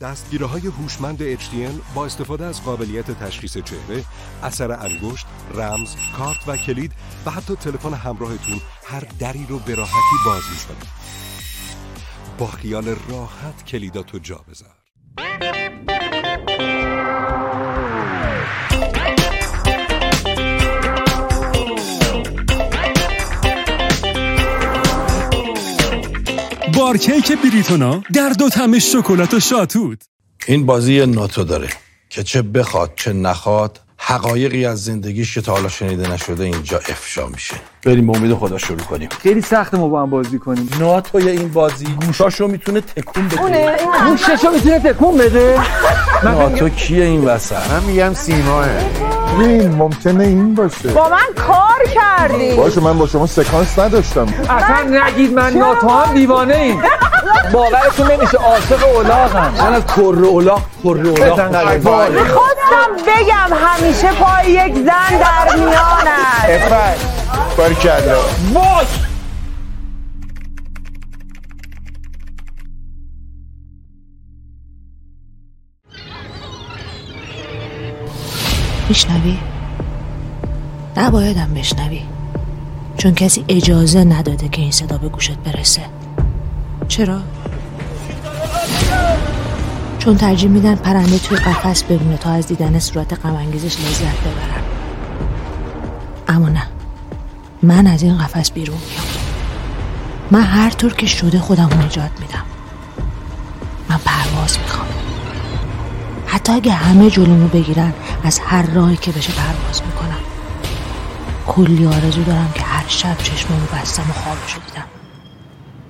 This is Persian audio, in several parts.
دستگیره های هوشمند HDN با استفاده از قابلیت تشخیص چهره، اثر انگشت، رمز، کارت و کلید و حتی تلفن همراهتون هر دری رو به راحتی باز می‌کنه. با خیال راحت کلیداتو جا بذار. بارکیک بریتونا در دو تم شکلات و شاتوت این بازی ناتو داره که چه بخواد چه نخواد حقایقی از زندگیش که تا حالا شنیده نشده اینجا افشا میشه. بریم به امید خدا شروع کنیم. خیلی سخت ما با هم بازی کنیم. ناتوی این بازی؟ گوشاشو می‌تونه تکون بده. اونه گوششو می‌تونه تکون بده؟ ناتو کیه این وسط؟ من میگم سیماه این ممکنه این باشه. با من کار کردی. باشه من با شما سکانس نداشتم. اصلا نگید من ناتو هم دیوانه ایم. باورتون نمیشه عاشق اولاغم. من از کر اولاغ کر اولاغ می‌خواستم بگم همیشه پای یک زن در میان است افت باری کرده وای! میشنوی؟ نبایدم بشنوی. چون کسی اجازه نداده که این صدا به گوشت برسه. چرا؟ چون ترجیح میدن پرنده توی قفس بمونه تا از دیدن صورت غمانگیزش لذت ببرن. اما نه. من از این قفس بیرون میام. من هر طور که شده خودم رو نجات میدم. من پرواز می‌خوام. حتی اگه همه جلومو بگیرن از هر راهی که بشه پرواز می‌کنم. کلی آرزو دارم که هر شب چشممو بستم و خوابشو دیدم.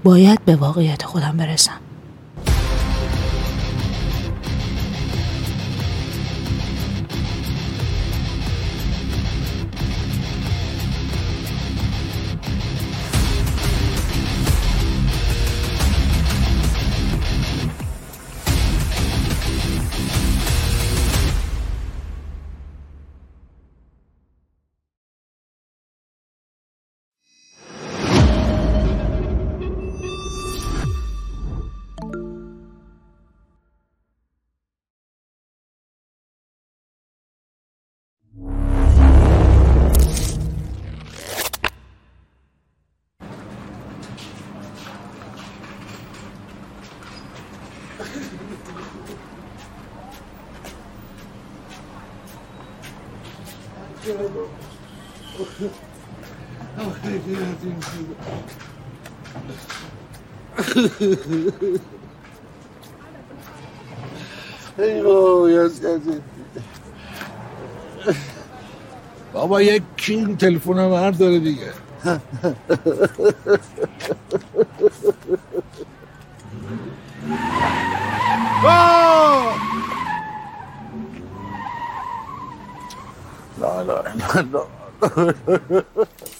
باید به واقعیت خودم برسم. بابا یک کینگ تلفن هم هر داره دیگه.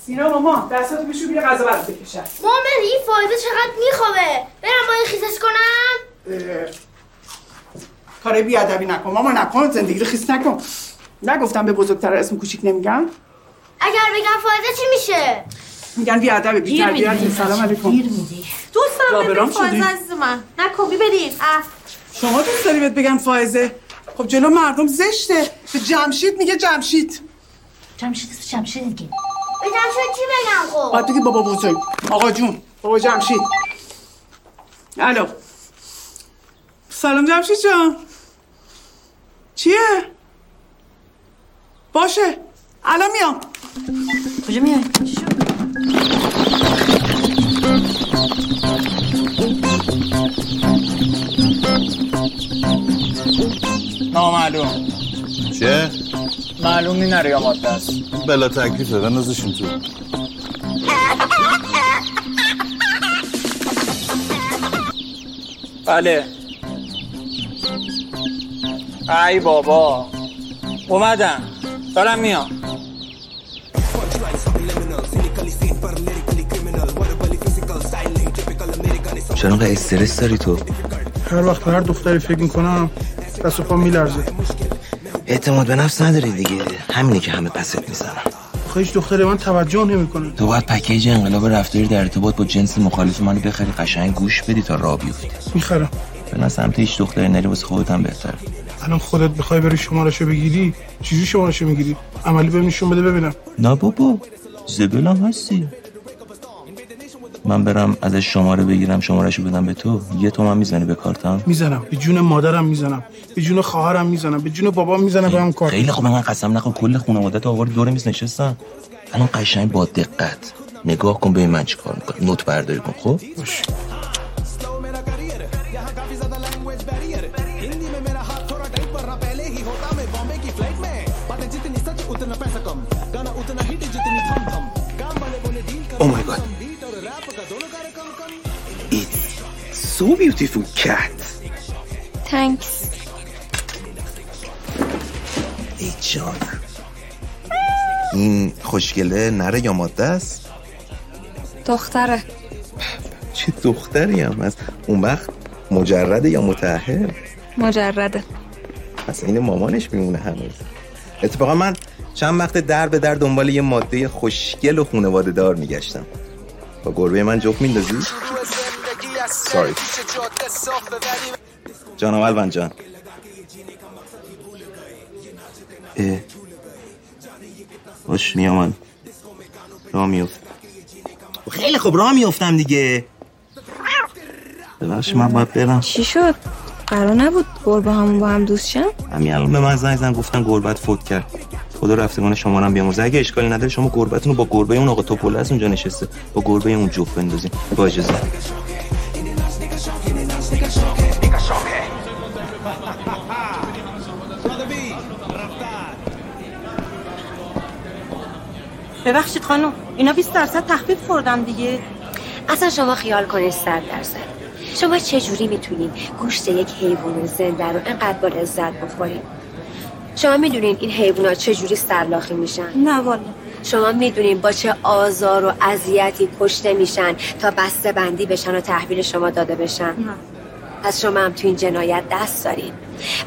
سینا ماما دستاتو بشو بیا غذا برات بکشم. مامان این فایده چقدر میخوابه؟ برم این خیزش کنم. کار بیادبی نکن. ماما نکن زندگی رو خیس نکن. نگفتم به بزرگتر اسم کوچیک نمیگم اگر بگم فایده چی میشه؟ میگن بیادب بی تربیت سلام علیکم. میدی. دوست بدون فایزه؟ عزیز من. اه. شما دوست داری بهت بگن فائزه خب جلو مردم زشته. به جمشید میگه جمشید. جمشید اسم جمشید دیگه به جمشید چی بگم خب باید بگی بابا بزرگ آقا جون بابا جمشید الو سلام جمشید جان چیه؟ باشه الان میام کجا میای؟ نامعلوم چه؟ معلوم نی نره یا ماده است. بلا تکلیفه بنازشون تو. بله. ای بابا. اومدم دارم میام. چرا انقدر استرس داری تو؟ هر وقت به هر دختری فکر می‌کنم دست و پا میلرزه. اعتماد به نفس نداری دیگه. همینه که همه پست می‌زنن آخه هیچ دختری من توجه نمی‌کنه. تو باید پکیج انقلاب رفتاری در ارتباط با جنس مخالف منو بخری قشنگ گوش بدی تا راه بیفتی. می‌خرم. فعلا سمت هیچ دختری نری واسه خودت هم بهتر. الان خودت بخوای بری شمارشو بگیری چیزی شمارشو می‌گیری؟ عملی بهم نشون بده ببینم. نه بابا زبلم هستی. من برم ازش شماره بگیرم شمارهشو بدم به تو. یه تومن می‌زنی به کارتم؟ می‌زنم. به جون مادرم می‌زنم. به جون خواهرم می‌زنم. به جون بابام می‌زنم. به هم کار. خیلی خوب. من قسم نخور. کل خانوادت آورد. دور میز نشستن الان قشنگ با دقت نگاه کن. به من چیکار می‌کنم. نوت برداری کن. خب؟ So beautiful cat. Thanks. ای جانم این خوشگله نره یا ماده است؟ دختره. چه دختری هم از اون وقت مجرده یا متعهل مجرده. پس این مامانش میمونه هنوز. اتفاقا من چند وقت در به در دنبال یه ماده خوشگل و خونواده دار میگشتم. با گربه من جفت میندازی؟ ساری جانم الوان جان. اه. باش میامن راه میفت. خیلی خوب راه میفتم دیگه. ببخش من باید برم. چی شد؟ قرار نبود گربه همون با هم دوست شن؟ همین الان. به من زنگ زن گفتن گربت فوت کرد. خدا رفتگان شما رو هم بیامرزه. اگه اشکالی نداره شما گربتون رو با گربه اون آقا توپوله از اونجا نشسته. با گربه اون جفت بندازین. با اجازه. ببخشید خانم اینا 20 درصد تخفیف خوردن دیگه. اصلا شما خیال کنید صد درصد. شما چجوری می‌تونین گوشت یک حیوان زنده رو انقدر با لذت بخورین شما می‌دونین این حیوانات چجوری سرلاخی میشن؟ نه والا. شما می‌دونین با چه آزار و اذیتی کشته میشن تا بسته بندی بشن و تحویل شما داده بشن؟ نه. پس شما هم تو این جنایت دست دارین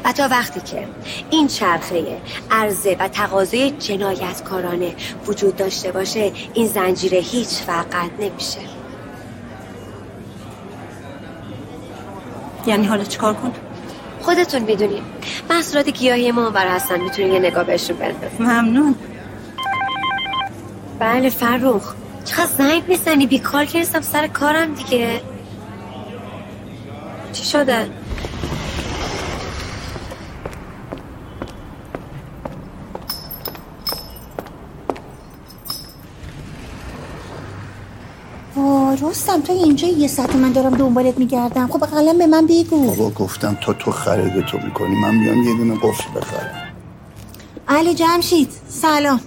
و تا وقتی که این چرخه عرضه و تقاضای جنایتکارانه وجود داشته باشه این زنجیره هیچ فقط نمیشه. یعنی حالا چیکار کن؟ خودتون می‌دونین محصولات گیاهی ما اونور هستن می‌تونین یه نگاه بهشون بندازین. ممنون. بله فروخ چقدر زنگ می‌زنی؟ بیکار که نیستم سر کارم دیگه. چی شده؟ رستم تو اینجا یه ساعت من دارم دنبالت میگردم. خب اقلا به من بگو. بابا گفتم تا تو خرید تو می‌کنی. من بیام یه دونه قفل بخرم. علی جمشید سلام.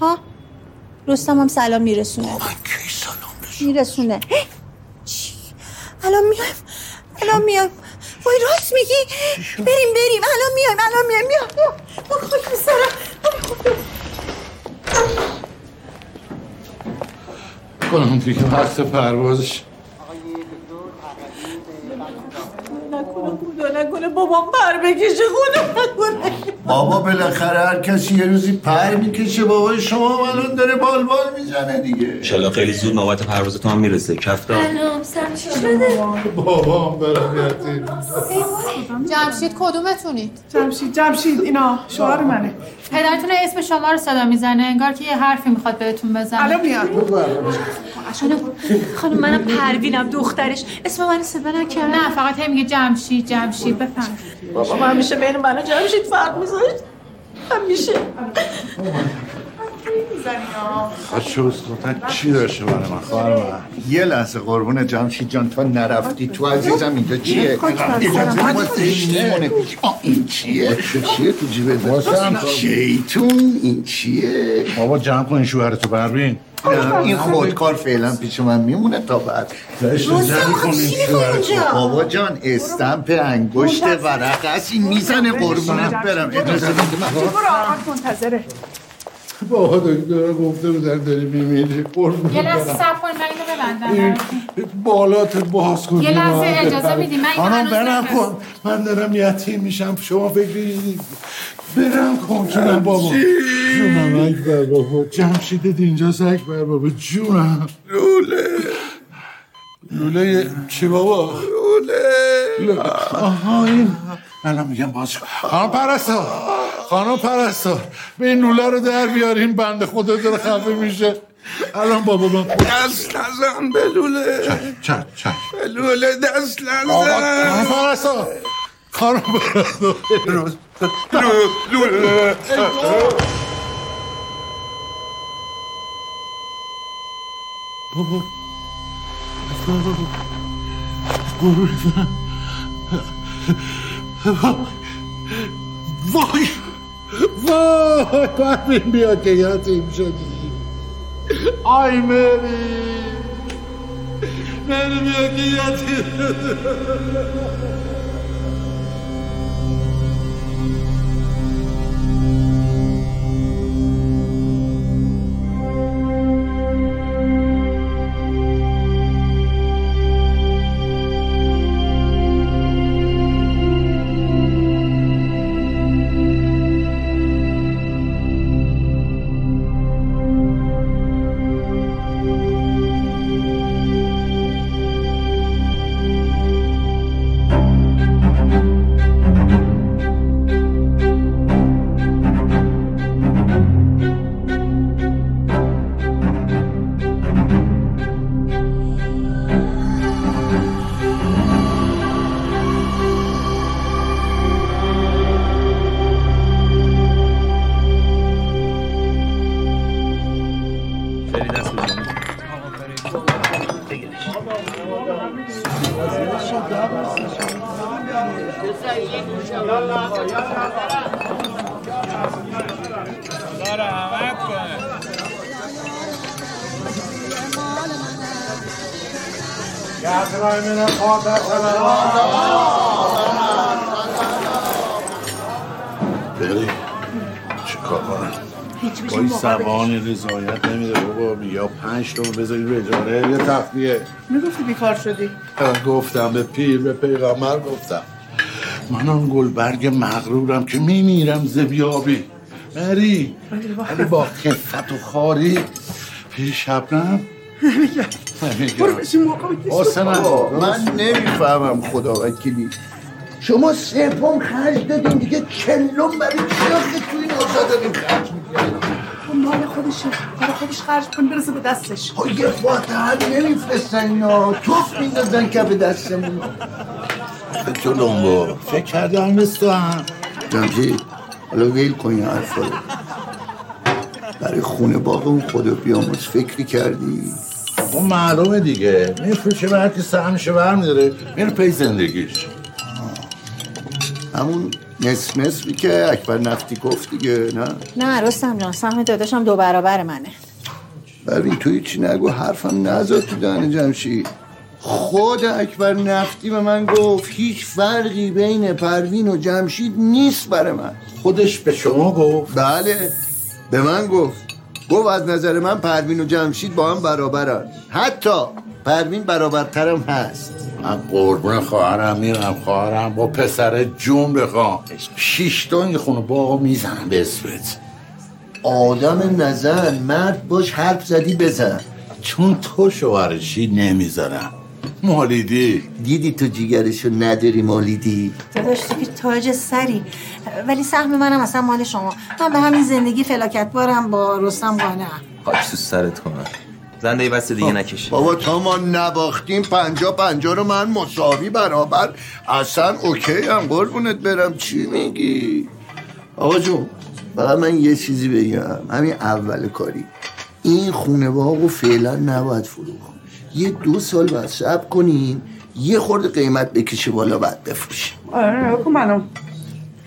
ها؟ رستم هم سلام میرسونه. من کی سلام میرسونه؟ هه، چی؟ الان میایم. الان میایم وای راست میگی؟ بریم بریم. الان میایم الان میایم. بیا بیا. خاک بسرم کنم دیگه وقت پروازش. نکنه خدا نکنه بابام پر بکشه خدا نکنه. بابا بالاخره هر کسی یه روزی پر می‌کشه بابای شما الان داره بال بال می‌زنه دیگه. انشالله خیلی زود نوبت پرواز تو هم می‌رسه. کفتا سلام سر چی شده؟ بابام برم یتیم جمشید کدومتونید؟ جمشید جمشید اینا شوهر منه. پدرتون اسم شما رو صدا می‌زنه انگار که یه حرفی می‌خواد بهتون بزنه. الان میاد. خانم خانم منم پروینم دخترش. اسم من صدا نکرد. نه فقط هی میگه جمشید جمشید بفهم بابا من همیشه بین من و جمشید فرق میذاشت. همیشه خواهد بسکوتن چی داشته برای من؟ خواهر من یه لحظه قربون جمشید جان تا نرفتی تو عزیزم اینجا چیه؟ این چیه؟ چیه تو جیبت شیطون این چیه؟ بابا جمع کن این شوهرتو نه، این خودکار فعلا پیش من میمونه تا بعد. شوهرتو بابا جان استمپ انگشت ورق است این می‌زنه قربونت برم. اجازه بده من منتظره. بابا دکتر گفته بودن داری میمیری یه لحظه صبر کنید من اینو این ببندم بالات باز کن یه لحظه اجازه میدی من اینو برم کن. من دارم یتیم میشم شما فکر برم کن جونم بابا. جونم اکبر بابا. جمشیدت اینجاست اکبر بابا. جونم. لوله. لوله چی بابا؟ لوله. آها این. الان میگم باز کن. خانم پرستار خانم پرستار به این لوله رو در بیارین بنده خدا داره خفه میشه. الان بابا من دست نزن به لوله. چش چش به لوله دست آقا خانم نزن پرستار. خانم پرستار. لوله بابا. قربونت برم. وای. وای پروین بیا که یتیم شدی. آی مری. مری بیا که یتیم بری چیکار کنم؟ هیچ با این زبان رضایت نمیده بابا. یا پنج تا بذاری به اجاره. یه تخلیه می‌گفتی بیکار شدی. من گفتم به پیر به پیغمبر گفتم. من آن گلبرگ مغرورم که میمیرم زبیابی مری ولی با خفت و خاری. پیر شبنم برو بشین من نمی‌فهمم خدا وکیلی. شما سوم خرج دادین دیگه چلم برای چی آخه تو این اوضاع دارین خرج می‌کنین؟ مال خودشه. کار خودش خرج کن برسه به دستش. ها یه فاتحه نمیفرستن اینا توف میندازن کف دستمون. تو لنبو فکر کرده هم. نیستم جمشید حالا ویل کن این حرفا برای خونه باغ اون خدا بیاموز فکری کردی؟ اون معلومه دیگه. میفروشه به هر کی سهمشو برمیداره؟ میره پی زندگیش. همون نصف نصفی که اکبر نفتی گفت دیگه نه؟ نه رستم جان سهم داداشم دو برابر منه. ببین تو هیچی نگو حرفم نزد تو دهن جمشید. خود اکبر نفتی به من گفت هیچ فرقی بین پروین و جمشید نیست برای من. خودش به شما گفت؟ بله به من گفت. گفت از نظر من پروین و جمشید با هم برابرن. حتی پروین برابرترم هست. من قربون خواهرم میرم خواهرم با پسر جون بخوام شیش تا این خونه باقا می‌زنم به اسمت آدم نزن مرد باش حرف زدی بزن. چون تو شوهرشی نمی‌زنم مالیدی. دیدی تو جیگرشو نداری مالیدی؟ داداش تو که تاج سری. ولی سهم منم اصلا مال شما. من به همین زندگی فلاکت بارم با رستم قانعم خاک تو سرت کنم. زنده بس دیگه نکشی. بابا تا ما نباختیم پنجا پنجا رو من مساوی برابر. اصلا اوکی هم قربونت برم. چی میگی؟ آقا جون فقط من یه چیزی بگم. همین اول کاری. این خونه باغو فعلا نباید فروخت. یه دو سال باید صبر کنیم یه خورده قیمت بکشه بالا بعد بفروشیم آره کن منو.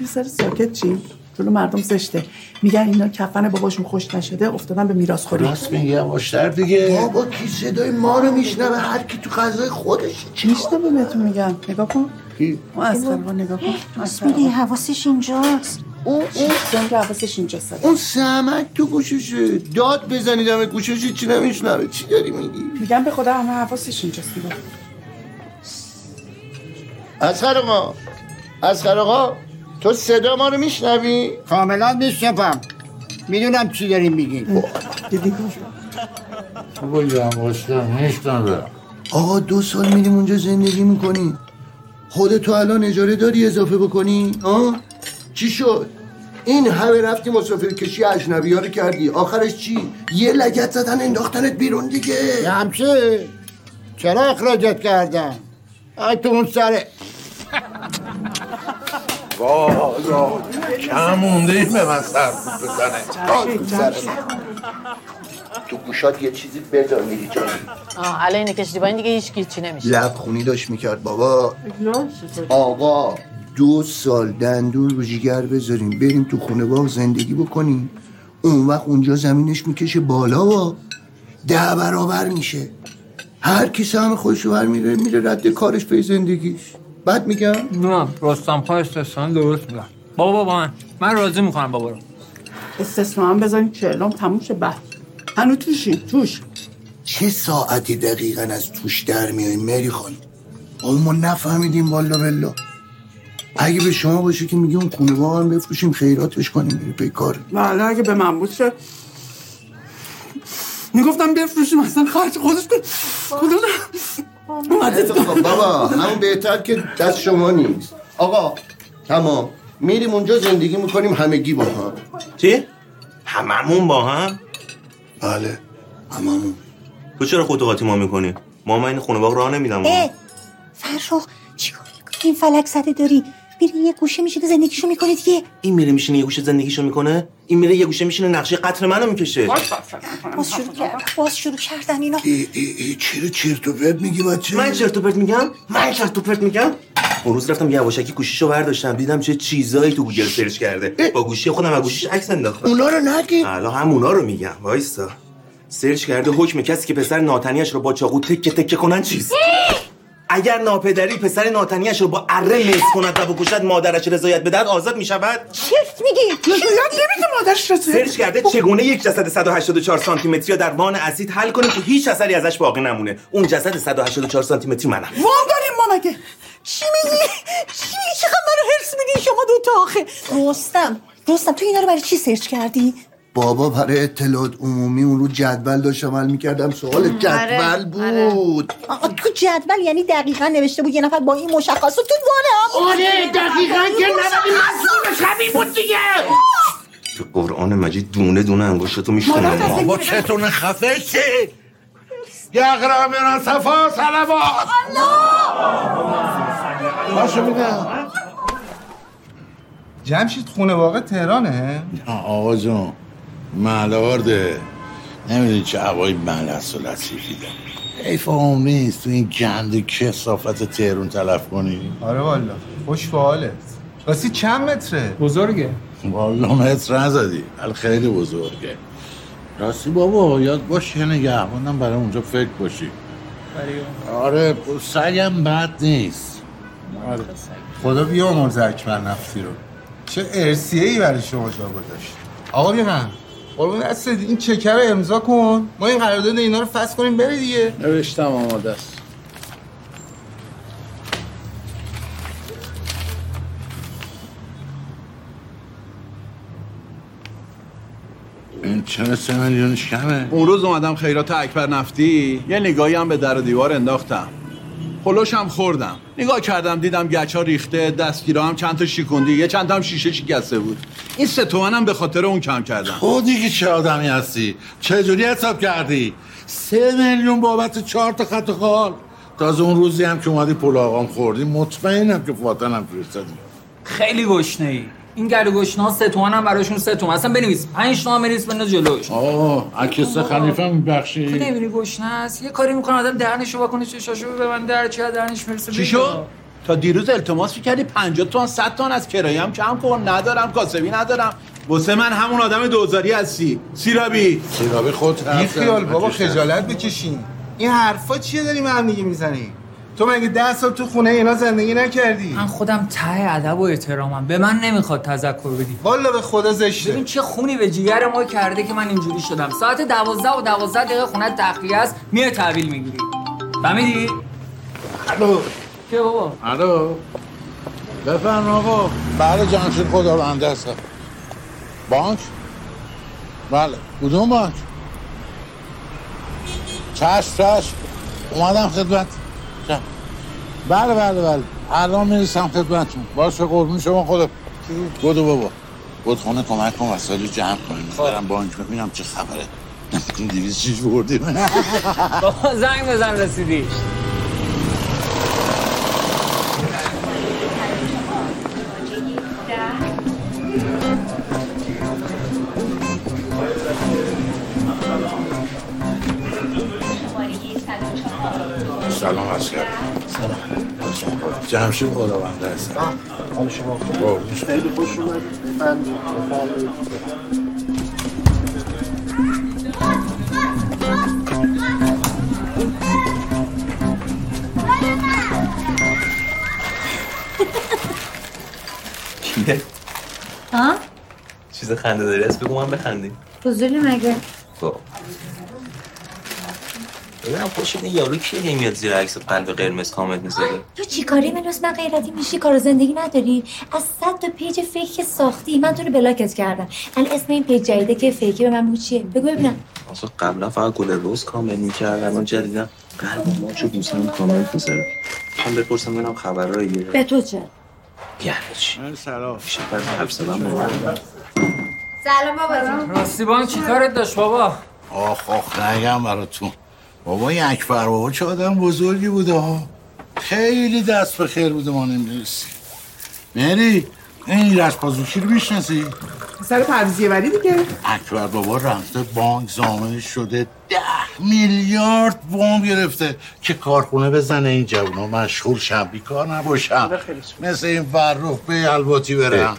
یه سر ساکت چی؟ جلو مردم زشته. میگن اینا کفن باباشون خوش نشده افتادن به میراث خوری. راست میگم مشتر دیگه. بابا کی صدای ما رو میشنوه؟ هر کی تو غذای خودش چی میشنوه بهتون میگم نگاه کن. کی؟ اصلا نگاه کن. راست میگی حواسش اینجاست. اون اون زنگ حواسش اینجاست اون سمک تو گوششه داد بزنی دم گوشش چی نمیشنوه. چی داری میگی؟ میگم به خدا همه حواسش اینجاست نگاه اسخر آقا اسخر آقا تو صدا ما رو میشنوی؟ کاملا میشنفم می‌دونم چی داریم میگین. دیدی؟ بگم باشتم میشنوه آقا دو سال میریم اونجا زندگی می‌کنیم. خودتو الان اجاره داری اضافه بکنی؟ ها چی شد؟ این همه رفتی مسافر کشی اجنبی ها رو کردی. آخرش چی؟ یه لگت زدن انداختنت بیرون دیگه. همشه چرا اخراجت کردم؟ آی تو اون سره والا کم مونده این به من سر بزنه. تو گوشات یه چیزی بذار میری جایی. آه الان اینو کشیدی با این دیگه هیچ گیچی نمیشه. لبخونی داشت می‌کرد بابا. آقا دو سال دندون رو جیگر بذاریم بریم تو خونه باغ زندگی بکنیم. اون وقت اونجا زمینش می‌کشه بالا و ده برابر میشه. هر کی سهم خودشو بر میره میره رد کارش به زندگیش. بعد میگم؟ نه رستم خان استثنا درست میگم بابا بابا من من راضی می‌کنم بابا رو. استثنا هم بذارین چهلم تموم شه بعد هنو توشی توش. چه ساعتی دقیقا از توش در میاییم مری خانم ما نفهمیدیم والا بلا اگه به شما باشه که میگه اون خونه باغ هم بفروشیم خیراتش کنیم بری پی کار بله اگه به من بود که می‌گفتم بفروشیم اصلا خرج خودش کن. خدا بابا همون بهتر که دست شما نیست. آقا تمام. میریم اونجا زندگی می‌کنیم همگی با هم. چی؟ هممون با هم؟ بله هممون. تو چرا خودتو قاطی ما می‌کنی؟ ما من این خونه باغ راه نمیدم اه فرخ چیکار می‌کنی؟ این فلک زده داری. میره یه گوشه میشینه زندگیشو می‌کنه دیگه. این میره میشینه یه گوشه زندگیشو می‌کنه؟ این میره یه گوشه میشینه نقشه قتل منو می‌کشه. باز شروع کردن باز شروع کردن اینا. ای ای ای چرا چرت و پرت میگی بچه؟ من چرت و پرت میگم؟ من چرت و پرت میگم؟ اون روز رفتم یواشکی گوشیشو برداشتم دیدم چه چیزایی تو گوگل سرچ کرده. با گوشی خودم از گوشیش عکس انداختم. اونا رو نگی. الان هم اونا رو میگم وایسا سرچ کرده حکم کسی که پسر ناتنیش رو با چاقو تکه تکه کنن چیه اگر ناپدری پسر ناتنیش رو با اره ریز کند و بکشد مادرش رضایت بدهد آزاد می‌شود؟ چرت میگی؟ رضایت نمیده مادرش رضایت سرچ کرده چگونه یک جسد 184 سانتی متری رو در وان اسید حل کنیم؟ که هیچ اثری ازش باقی نمونه. اون جسد 184 سانتی متری منم. وان داریم ما مگه؟ چی میگی؟ چی میگی؟ چقدر منو حرص میدی شما دوتا آخه؟ رستم رستم تو اینا رو برای چی سرچ کردی؟ بابا برای اطلاعات عمومی اون رو جدول داشتم حل می‌کردم. سوال جدول بود. آه، تو جدول یعنی دقیقا نوشته بود یه نفر با این مشخصات تو وانه آره دقیقا که نبودی مسئول شبیه بود دیگه. تو قرآن مجید دونه دونه انگشتاتو میشکنم بابا چتونه خفه شی؟ یقرا من صفا سلوات باشو میدم. جمشید خونه واقع تهرانه؟ آقا جون. ملارده. نمی‌دونی چه هوای ملس و لطیفی داره حیف هم نیست تو این گند کسافت تهرون تلف کنی. آره والا. خوش به حالت راستی چند متره؟ بزرگه. والا متر نزدی. ولی خیلی بزرگه. راستی بابا یاد باش یه نگهبانم برای اونجا فکر باشی. آره سگم بد نیست. آره. خدا بیامرز اکبر نفتی رو. چه ارسیه ای برای شما جا گذاشت. آقا بیرم قربون دست این چکه رو امضا کن. ما این قرارداد اینا رو فصل کنیم بره دیگه. نوشتم آماده است. این چرا سه میلیونش کمه؟ اون روز اومدم خیرات اکبر نفتی. یه نگاهی هم به در و دیوار انداختم. پلوش هم خوردم. نگاه کردم دیدم گچ ها ریخته دستگیرا هم چند تا شیکوندی یه چند تا هم شیشه شکسته بود. این سه تومنم به خاطر اون کم کردم. تو دیگه چه آدمی هستی؟ چجوری حساب کردی؟ سه میلیون بابت چهار تا خط خال. تازه اون روزی هم که اومدی پول آقام خوردی مطمئنم که فاتنم فرستادی. خیلی گشنه ای این گلو گشنه ها سه تومن هم براشون سه تومن. اصلا بنویس. پنج تومن بنویس بنداز جلوش. آه عکس خلیفه تو میبخشی نمیری گشنه است یه کاری می‌کنه آدم دهنشو واکنه چشاشو به من در چه دهنش می‌رسه چی شد؟ تا دیروز التماس می‌کردی 50 تومن 100 تومن از کرایه هم کم کن. ندارم کاسبی ندارم. واسه من همون آدم دوزاری هستی. سیرابی. سیرابی خود این خیال بابا خجالت بکشین. این حرفا چیه داری من هم دیگه می‌زنی؟ تو مگه ده سال تو خونه اینا زندگی نکردی؟ من خودم ته ادب و احترامم به من نمی‌خواد تذکر بدی. والا به خدا زشته. ببین چه خونی به جیگر ما کرده که من اینجوری شدم. ساعت دوازده و دوازده دقیقه خونه تخلیه است میای تحویل می‌گیری. فهمیدی؟ الو. که بابا؟ الو. بفرم آقا. بله جانشین خدا بنده هستم بانک؟ بله. کدوم بانک؟ چشم چشم. اومدم خدمت. چشم. بله بله بله. الان می‌رسم خدمتتون. باشه قربون شما خدا. بودو بابا. بود خونه کمک کن وسایل جمع کنیم. برم بانک ببینم چه خبره. نمیتون دیویز چیش بردیم. بابا زنگ بزن رسیدی. سلام اسکر سلام جمشید خداونده هستم حال شما. خیلی خوش اومد من؟ ها؟ چیز خنده داری هست بگو من بخندیم فضولی مگه خب ببینم خوشت این یارو کیه هی میاد زیر عکس قلب قرمز کامنت می‌ذاره؟ تو چی کاری من من غیرتی میشی؟ کار زندگی نداری؟ از صد تا پیج فیک که ساختی من تو رو بلاکت کردم. الان اسم این پیج جدیده که فیکی به من چیه؟ بگو ببینم. اصلا قبلا فقط گل روز کامنت می‌کرد الان جدیدم. قلب ماچو دوستم کامنت می‌ذاره. من بپرسم ببینم خبرایی به تو چه؟ یعنی چی؟ سلام. سلام بابا راستی بان چی کارت داشت بابا؟ آخ آخ نگم براتون. بابا این اکبر بابا چه آدم بزرگی بوده ها. خیلی دست به خیر بوده ما نمی‌رسی مری این رشپازوکی رو می‌شناسی؟ سر پرویزیه وری دیگه. اکبر بابا رفته بانک زامن شده ده میلیارد وام گرفته که کارخونه بزنه این جوونا. مشغول شن بیکار نباشن مثل این فرخ به الواتی برم.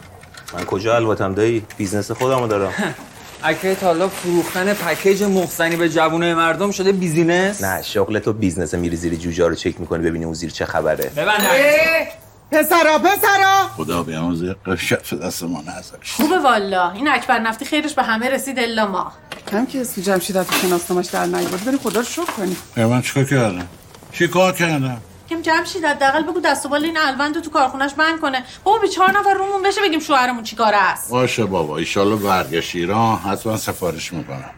من کجا الواتم دایی؟ بیزنس خودمو دارم. از کی تا حالا فروختن پکیج مخ‌زنی به جوونای مردم شده بیزینس؟ نه شغل تو بیزنس میری زیر جوجه رو چک می‌کنی ببینی اون زیر چه خبره. ببند پسرا پسرا! خدا بیامرزه قشف دست ما نذار خوبه والا. این اکبر نفتی خیرش به همه رسید الا ما. کم که اسم جمشید از شناسنامش در نیورد بریم خدا رو شکر کنیم. اه، من چیکار کردم؟ چی کار کردم؟ کم جمشید حداقل بگو دست و بال این الوند رو تو کارخونش بند کنه. بابا به چهار نفر رومون بشه بگیم شوهرمون چیکاره است؟ باشه بابا ایشالله برگشت ایران حتما سفارش می‌کنم.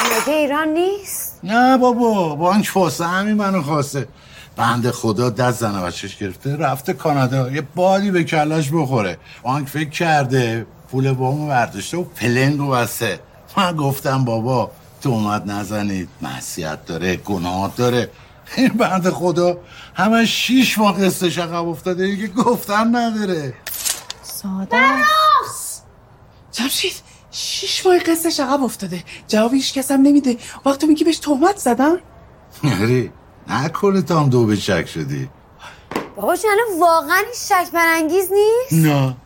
مگه ایران نیست؟ نه بابا بانک فاسه همین منو خواسته. بنده خدا دست زن بچش گرفته رفته کانادا یه بادی به کلش بخوره. بانک فکر کرده پول وامو برداشته و پلنگو بسته. من گفتم بابا تومت نزنید. معصیت داره گناه داره. این بنده خدا همه شیش ماه قصه عقب افتاده دیگه گفتم نداره. ساده. جمشید شیش ماه قصه عقب افتاده. جواب هیچ کس هم نمیده. وقت تو میگی بهش تهمت زدم؟ نری نکنه تا هم دو به شک شدی. بابا الان واقعا شک برانگیز نیست؟ نه.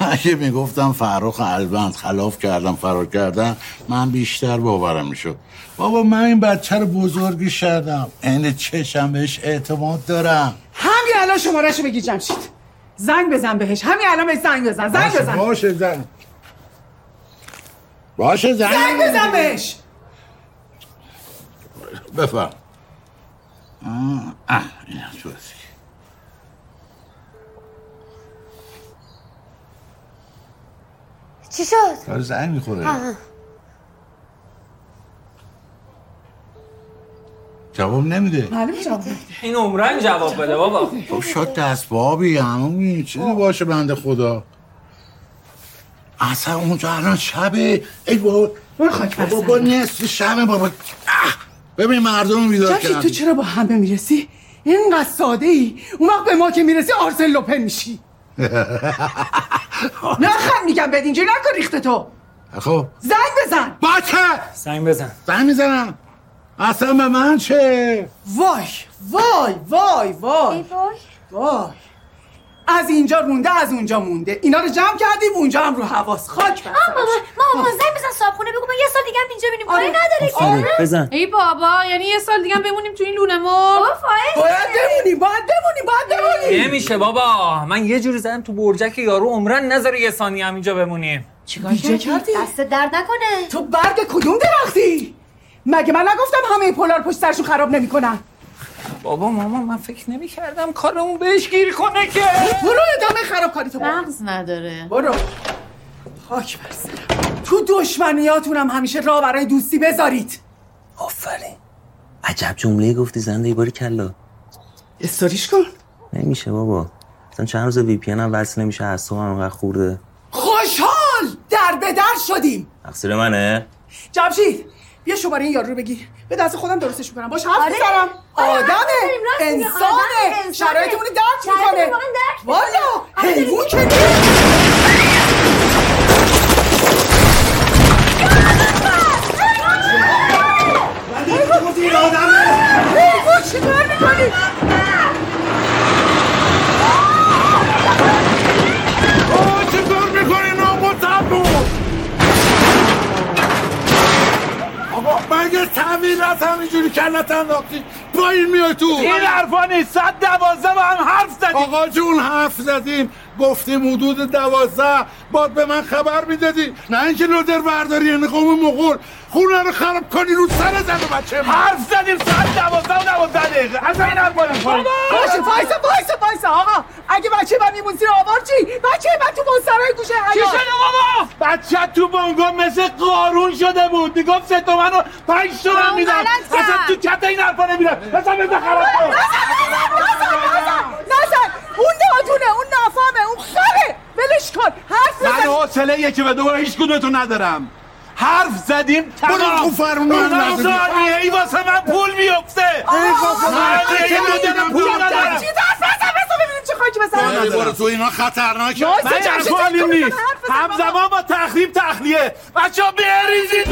اگه می‌گفتم فرخ البند خلاف کردم فرار کردم من بیشتر باورم می‌شد. بابا من این بچه رو بزرگی شدم. این چشم بهش اعتماد دارم. همین الان شمارهشو بگی جمشید. زنگ بزن بهش. همین الان بهش زنگ بزن. زنگ باشه، بزن. باشه زن باشه زن زنگ بزن. بهش. بفهم آه، اینا تو هستی. چی شد؟ داره زنگ می‌خوره. جواب نمیده. معلوم جواب این عمرن جواب بده بابا. خب شد دست بابی همون چیزی باشه بنده خدا؟ اصلا اونجا الان شبه ای بابا. بابا نصف شبه بابا. ببین مردم بیدار جمشید تو کردن چرا با همه می‌رسی؟ اینقدر ساده ای اون وقت به ما که می‌رسی آرسل لوپن میشی. نه خم میگم بد اینجوری نکن ریخته تو. خب. زنگ بزن. باشه. زنگ بزن. زنگ می‌زنم. اصلا به من چه؟ وای وای وای وای. وای. از اینجا مونده از اونجا مونده. اینا رو جمع کردیم اونجا هم رو حواس. خاک بر ماما ماما زنگ بزن صابخونه بگو ما یه سال دیگه هم اینجا بینیم. کاری آره. نداره که. بزن. ای بابا یعنی یه سال دیگه هم بمونیم تو این لونه فایل باید بمونی باید بمونی باید بمونی نمیشه بابا. من یه جوری زدم تو برجک یارو عمرن نذاره یه ثانیه هم اینجا بمونیم. چیکار کردی؟ دست درد نکنه. تو برگ کدوم درختی؟ مگه من نگفتم همه پولار پشت سرشون خراب نمی‌کنن؟ بابا ماما من فکر نمی کردم کارمون بهش گیر کنه که. برو ادامه خرابکاری تو برو. مغز نداره. برو. خاک بر سرم. تو دشمنیاتونم همیشه راه برای دوستی بذارید. آفرین. عجب جمله گفتی زنده باری کلا. استوریش کن. نمیشه بابا. اصلا چند روز وی پی هم وصل نمیشه اعصابم انقدر خورده. خوشحال! در به در شدیم. تقصیر منه؟ جمشید! بیا شماره این یارو رو بگیر به دست خودم درستش می‌کنم باش حرف آره. می‌زنم آره، حرف آدمه انسانه. شرایطمون رو درک می‌کنه. والا آره. حیوون که نیست. حیوون چیکار می‌کنی چطور می‌کنی نامتبو آقا مگه تعمیر از همینجوری کلت انداختی این میای تو. این حرفا نیست. صد دوازده با هم حرف زدیم. آقا جون حرف زدیم. گفتیم حدود دوازده. باید به من خبر می‌دادی. نه اینکه لودر برداری یعنی قوم مغول. خونه رو خراب کنی رو سر زن و بچه من. حرف زدیم ساعت دوازده و دوازده دقیقه. از این حرفا نکنیم باشه وایسا وایسا وایسا. آقا اگه بچه من میمون زیر آوار چی؟ بچه من تو مسترهای گوشه چی حیات شده بابا؟ بچه تو بانگا مثل قارون شده بود. می‌گفت سه تومن و پنج تومن میدم. اصلا تو کت این حرفا نمیدم اصلا بزن خراب کن. نزن اون نادونه اون نافهمه اون خره ولش کن. حرف من بزن حوصله یکی به دو هیچ کدومتون ندارم. حرف زدیم برو تمام اونم نزدیک. ثانیه ای واسه من پول میفته ثانیه ای بدون پول ندارم چی ببینیم چه خاکی برو تو اینا خطرناکه من نیست حرف بزن بابا. همزمان با تخریب تخلیه بچه ها بریزید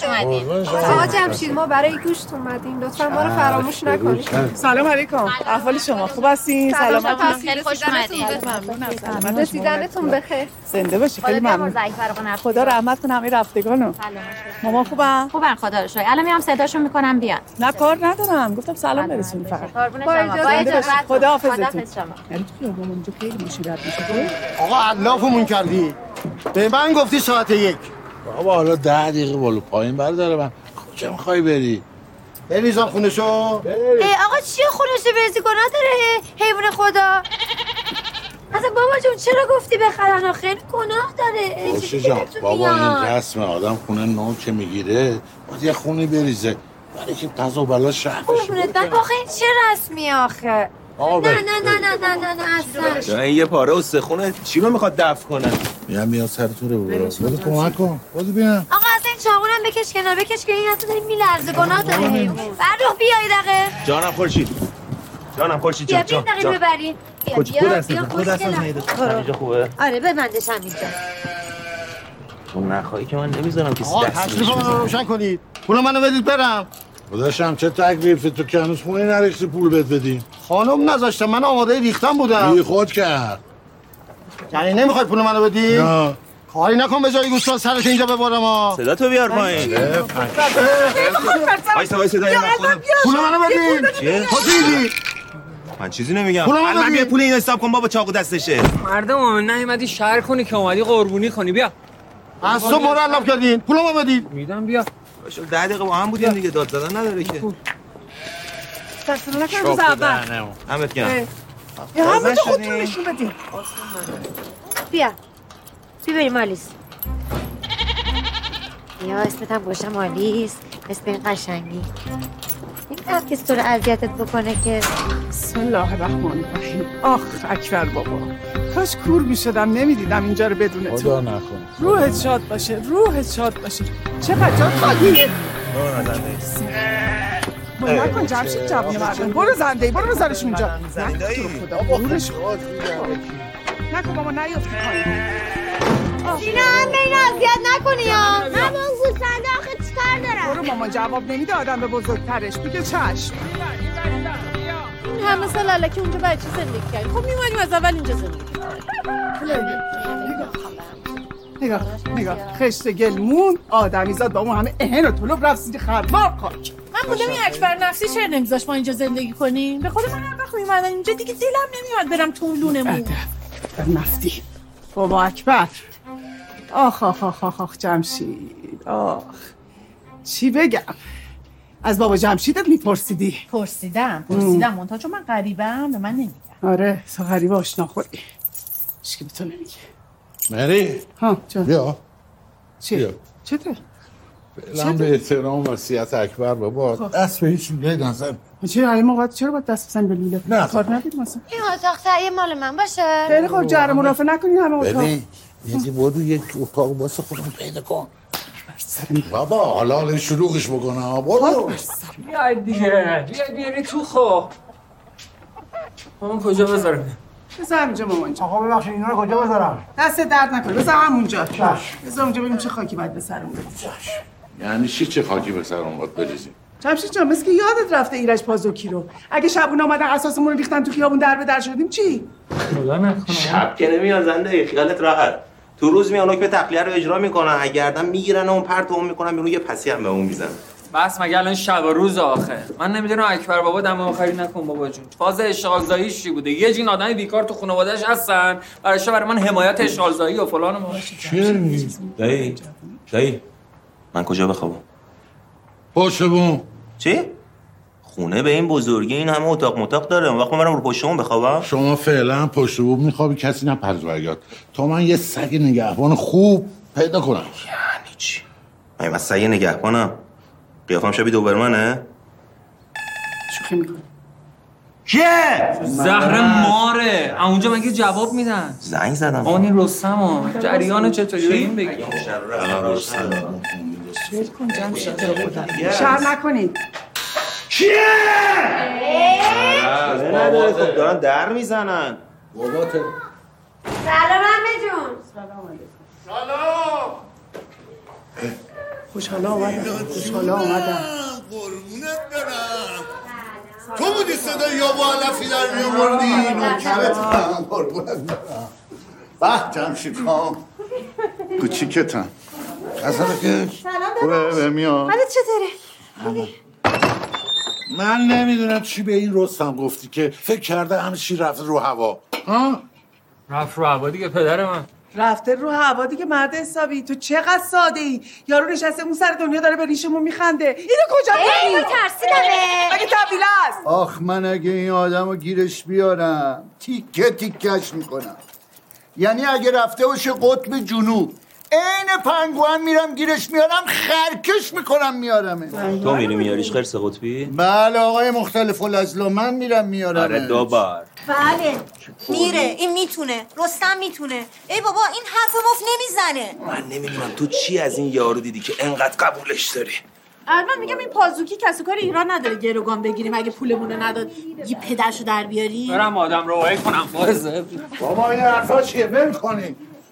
خوش اومدین. آقا جمشید ما برای گوشت اومدیم. لطفا ما رو فراموش نکنید. سلام علیکم. احوال شما خوب هستین؟ سلام سلامت. خیلی خوش سلامت رسیدنتون بخیر زنده باشی خیلی ممنون. خدا رحمت کنه همه رفتگانو. ماما خوبم خوبن؟ خدا رو شکر. الان میام صداشون می‌کنم بیان. نه کار ندارم. گفتم سلام برسون فقط. خدا حافظتون اونجا خیلی مشکلات میشه آقا علافمون کردی. به من گفتی ساعت یک. بابا حالا ده دقیقه بالا پایین برداره من. کجا می‌خوای بری؟ بریزم خونه شو ای آقا چیه خونش برزی گناه داره حیوان خدا. اصلا بابا جون چرا گفتی بخرن خیلی گناه داره. باشه جان بابا این. رسم آدم خونه نو که می‌گیره باید یه خونه بریزه. برای که قضا بلا شهر بشه. قربونت من آخه این چه رسمی آخه؟ نه. نه نه نه نه نه نه اصلا. یه پاره استخونه. چی رو می‌خواد دفع کنه؟ میام میاد سر تو رو برو. بده کمک کن. بده بینم آقا اصلا این چاقونم بکش کنار. بکش که این اصلا داری میلرزه. گناه داره فرخ بیای دقیقه. جانم خورشید. جانم خورشید بیا جان بیا جان دقیقه جان. ببری بیا بیا بیا خود. اینجا خوبه؟ آره ببندش همینجا. تو نخواهی که من نمی‌ذارم کسی آقا دست تشریف رو روشن کنید. پول منو بدید برم. داداشم چه تکلیفی تو که هنوز خونه نریختی پول بد بدیم خانم نذاشته من آماده ریختم بودم. بی خود کرد. یعنی نمی‌خوای پول منو بدی؟ نه. کاری نکن به جای گوسفند سرش اینجا ببارم ها. صدا تو بیار پایین. وایسا وایسا دایی من. خودم پول منو چیه؟ تو دیدی من چیزی نمیگم. پول من من بدی. بیا پول این حساب کن بابا چاقو دستشه. مردم نیومدی شهر کنی که اومدی قربونی کنی بیا. از تو مرلب کردین. پول منو بدید میدم بیا. باشه ده دقیقه با هم بودیم دیگه. داد زدن نداره که. دستانو نکن روز اول همت گرم. یه همه تو خودتون نشون بدین بیا بیا بریم آلیس یا اسمت هم گوشم آلیس اسم این قشنگی این هم کسی تو رو اذیتت بکنه که بسم الله الرحمن الرحیم آخ اکبر بابا کاش کور می‌شدم نمی‌دیدم اینجا رو بدون خدا تو نکن روحت شاد باشه روحت شاد باشه. چقدر جا خالیه برو نکن جمشید جوانی مردم برو زنده برو بذارش اونجا. رو خدا برورش نکن بابا نیفتی پایین سینا هم به این اذیت نکنی یا من با اون گوسفنده آخه چیکار دارم؟ برو مامان جواب نمیده آدم به بزرگترش. بگه چشم. این همه سال الکی اونجا بچه زندگی کردی؟ خب میمونیم از اول اینجا زندگی نگاه نگاه خشت گلمون آدمی زاد با اون همه اهن و طلوب رفت زیر خربار خاک من بودم این اکبر نفسی چرا نمیذاش ما اینجا زندگی کنیم؟ به خود من هم وقت میمدن اینجا دیگه دلم نمیاد برم تو لونمون در نفتی. بابا اکبر. آخ آخ آخ آخ آخ جمشید. آخ. چی بگم؟ از بابا جمشیدت میپرسیدی؟ پرسیدم پرسیدم. منتها چون من غریبم به من نمیگم آره تو غریبه آشنا خوری. هیچکی به تو نمیگه. مری ها جان. بیا. چی؟ بیا. چته؟ فعلا به احترام وصیت اکبر بابا. خب. دست به هیچ لوله نزن چرا این موقع چرا باید دست بزنی به لوله؟ نه. کار ندید مثلا این اتاق سعی مال من باشه. خیلی خوب جر مرافع نکنی همه اتاق. ببین یکی برو یک اتاق واسه خودم پیدا کن. بابا حالا حالا شلوغش بکنم برو بیا دیگه. بیا بیاری تو خب مامان کجا بذارم؟ بذار اینجا مامان جان. آقا ببخشید اینا رو کجا بذارم؟ دست درد نکنه. بذار همونجا بذار اونجا ببینیم چه خاکی باید به سرمون بریزیم. یعنی چی چه خاکی به سرم باید بریزیم؟ جمشید جان مثل که یادت رفته ایرج پازوکی رو. اگه شبونه اومدن اساسمون رو ریختن تو خیابون در به در شدیم چی؟ خدا نکنه. شب که نمیان زنده خیالت راحت. تو روز میان حکم تقلیه رو اجرا می‌کنن. اگه گردن می‌گیرن و اون پرت اون می‌کنن بیرون یه پسی هم به اون می‌زنن. بس مگه الان شب و روز آخه؟ من نمی‌دونم اکبر بابا دم آخری نکن بابا جون. فاز اشغال زاییش چی بوده؟ یه جین آدم بیکار تو خانواده‌اش هستن. برایش برای من حمایت اشغال زایی و فلان و؟ دایی دایی من کجا بخوابم؟ پشت بوم چی؟ خونه به این بزرگی این همه اتاق متاق داره. اون وقت من برم رو پشتمون بخوابم؟ شما فعلا پشت بوم میخوابی کسی نه پرزورگات تا من یه سگ نگهبان خوب پیدا کنم. یعنی چی؟ من سعی نگهبانم. قیافم شبیه دوبرمنه شوخی می‌کنه کیه زهر ماره. اونجا مگه جواب میدن. زنگ زدم. آن این رستم جریان چطوری؟ این بگی. ول کن جمشید تو رو خدا شهر نکنید. نداره خب دارن در می‌زنن. سلام همه جون. سلام. خوشحالا آمدم خوشحالا آمدم تو بودی صدای یا با علفی در میامردی نوکرتم قربونت برم. به جمشید خان. کوچیکتم. اصلا که خوبه به میاد حالت چطوره؟ من نمی‌دونم چی به این رستم گفتی که فکر کرده همه چی رفت رو هوا. ها رفت رو هوا دیگه پدر من. رفته رو هوا دیگه مرد حسابی. تو چقدر ساده ای؟ یارو نشسته اون سر دنیا داره به ریشمون میخنده. اینو کجا ای، داری؟ تو ترسیدمه. مگه طبیله است؟ آخ من اگه این آدم رو گیرش بیارم تیکه تیکش می‌کنم. یعنی اگه رفته باشه قطب جنوب. عین پنگوان میرم گیرش میارم خرکش می‌کنم میارمه تو میری میاریش خرس قطبی؟ بله آقای مختلف الازلا من میرم میارم آره دو بار بله میره این می‌تونه. رستم می‌تونه. ای بابا این حرف مف نمی‌زنه. من نمی‌دونم تو چی از این یارو دیدی که انقدر قبولش داری؟ الان میگم این پازوکی کسی کار ایران نداره گروگان بگیریم اگه پولمون رو نداد یه پدرشو در بیاری؟ برم آدم رو کنم بازه بابا این حرفا چیه؟ ول